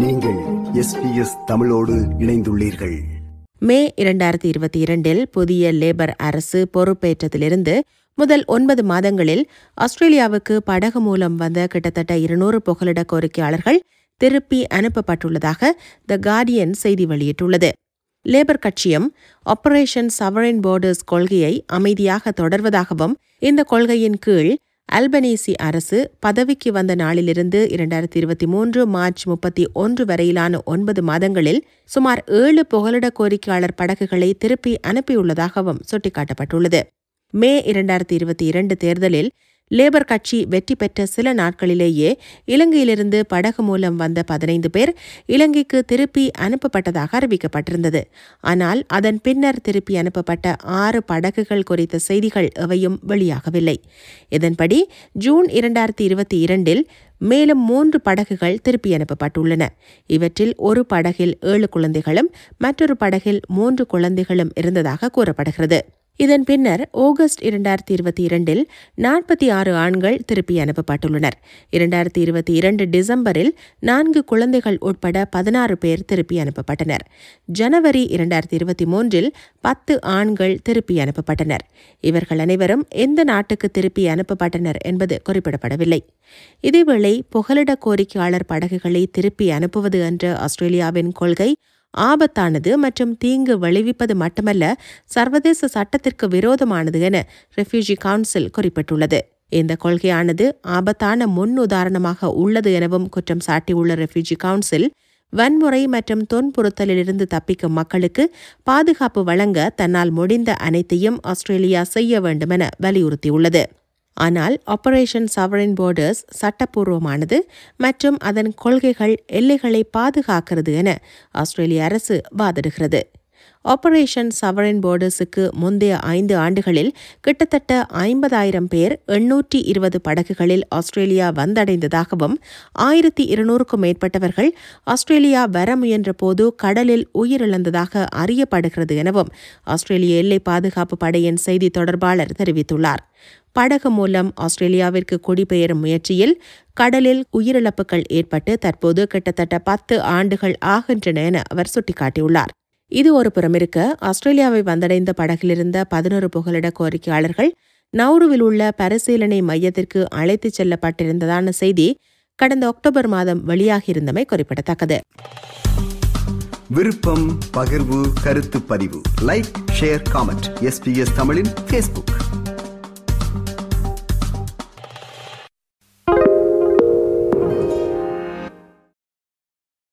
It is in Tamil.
நீங்கள் எஸ்பிஎஸ் தமிழோடு இணைந்துள்ளீர்கள். மே இரண்டாயிரத்தி இருபத்தி இரண்டில் புதிய லேபர் அரசு பொறுப்பேற்றதிலிருந்து முதல் ஒன்பது மாதங்களில் ஆஸ்திரேலியாவுக்கு படகு மூலம் வந்த கிட்டத்தட்ட இருநூறு புகலிட கோரிக்கையாளர்கள் திருப்பி அனுப்பப்பட்டுள்ளதாக த கார்டியன் செய்தி வெளியிட்டுள்ளது. லேபர் கட்சியும் ஆபரேஷன் சவரின் போர்டர்ஸ் கொள்கையை அமைதியாக தொடர்வதாகவும் இந்த கொள்கையின் கீழ் அல்பனீசி அரசு பதவிக்கு வந்த நாளிலிருந்து இரண்டாயிரத்தி இருபத்தி மூன்று மார்ச் முப்பத்தி ஒன்று வரையிலான ஒன்பது மாதங்களில் சுமார் ஏழு புகலிட கோரிக்கையாளர் படகுகளை திருப்பி அனுப்பியுள்ளதாகவும் சுட்டிக்காட்டப்பட்டுள்ளது. மே இரண்டாயிரத்தி இருபத்தி இரண்டு தேர்தலில் லேபர் கட்சி வெற்றி பெற்ற சில நாட்களிலேயே இலங்கையிலிருந்து படகு மூலம் வந்த பதினைந்து பேர் இலங்கைக்கு திருப்பி அனுப்பப்பட்டதாக அறிவிக்கப்பட்டிருந்தது. ஆனால் அதன் பின்னர் திருப்பி அனுப்பப்பட்ட ஆறு படகுகள் குறித்த செய்திகள் எவையும் வெளியாகவில்லை. இதன்படி ஜூன் இரண்டாயிரத்தி இருபத்தி இரண்டில் மேலும் மூன்று படகுகள் திருப்பி அனுப்பப்பட்டுள்ளன. இவற்றில் ஒரு படகில் ஏழு குழந்தைகளும் மற்றொரு படகில் மூன்று குழந்தைகளும் இருந்ததாக கூறப்படுகிறது. இதன் பின்னர் ஆகஸ்ட் இரண்டாயிரத்தி இருபத்தி இரண்டில் நாற்பத்தி ஆறு ஆண்கள் திருப்பி அனுப்பப்பட்டுள்ளனர். இரண்டாயிரத்தி இருபத்தி இரண்டு டிசம்பரில் நான்கு குழந்தைகள் உட்பட பதினாறு பேர் திருப்பி அனுப்பப்பட்டனர். ஜனவரி இரண்டாயிரத்தி இருபத்தி மூன்றில் பத்து ஆண்கள் திருப்பி அனுப்பப்பட்டனர். இவர்கள் அனைவரும் எந்த நாட்டுக்கு திருப்பி அனுப்பப்பட்டனர் என்பது குறிப்பிடப்படவில்லை. இதேவேளை புகலிட கோரிக்கையாளர் படகுகளை திருப்பி அனுப்புவது என்ற ஆஸ்திரேலியாவின் கொள்கை ஆபத்தானது மற்றும் தீங்கு விளைவிப்பது மட்டுமல்ல சர்வதேச சட்டத்திற்கு விரோதமானது என ரெஃப்யூஜி கவுன்சில் குறிப்பிட்டுள்ளது. இந்த கொள்கையானது ஆபத்தான முன் உதாரணமாக உள்ளது எனவும் குற்றம் சாட்டியுள்ள ரெஃப்யூஜி கவுன்சில் வன்முறை மற்றும் தொன்புறுத்தலிலிருந்து தப்பிக்கும் மக்களுக்கு பாதுகாப்பு வழங்க தன்னால் முடிந்த அனைத்தையும் ஆஸ்திரேலியா செய்ய வேண்டுமென வலியுறுத்தியுள்ளது. ஆனால் ஆபரேஷன் சவரின் போர்டர்ஸ் சட்டப்பூர்வமானது மற்றும் அதன் கொள்கைகள் எல்லைகளை பாதுகாக்கிறது என ஆஸ்திரேலிய அரசு வாதிடுகிறது. ஆபரேஷன் சவரின் போர்டர்ஸுக்கு முந்தைய ஐந்து ஆண்டுகளில் கிட்டத்தட்ட ஐம்பதாயிரம் பேர் எண்ணூற்றி இருபது படகுகளில் ஆஸ்திரேலியா வந்தடைந்ததாகவும் ஆயிரத்தி இருநூறுக்கும் மேற்பட்டவர்கள் ஆஸ்திரேலியா வர முயன்றபோது கடலில் உயிரிழந்ததாக அறியப்படுகிறது எனவும் ஆஸ்திரேலிய எல்லை பாதுகாப்பு படையின் செய்தி தொடர்பாளர் தெரிவித்துள்ளார். படகு மூலம் ஆஸ்திரேலியாவிற்கு குடிபெயரும் முயற்சியில் கடலில் உயிரிழப்புகள் ஏற்பட்டு தற்போது கிட்டத்தட்ட பத்து ஆண்டுகள் ஆகின்றன என அவர் சுட்டிக்காட்டியுள்ளார். இது ஒரு புறமிருக்க ஆஸ்திரேலியாவை வந்தடைந்த படகிலிருந்த பதினொரு புகலிட கோரிக்கையாளர்கள் நௌருவில் உள்ள பரிசீலனை மையத்திற்கு அழைத்துச் செல்லப்பட்டிருந்ததான செய்தி கடந்த அக்டோபர் மாதம் வெளியாகியிருந்தமை குறிப்பிடத்தக்கது. விருப்பம் பகிர்வு கருத்து பதிவு. லைக் ஷேர் காமெண்ட் எஸ்பிஎஸ் தமிழின் ஃபேஸ்புக்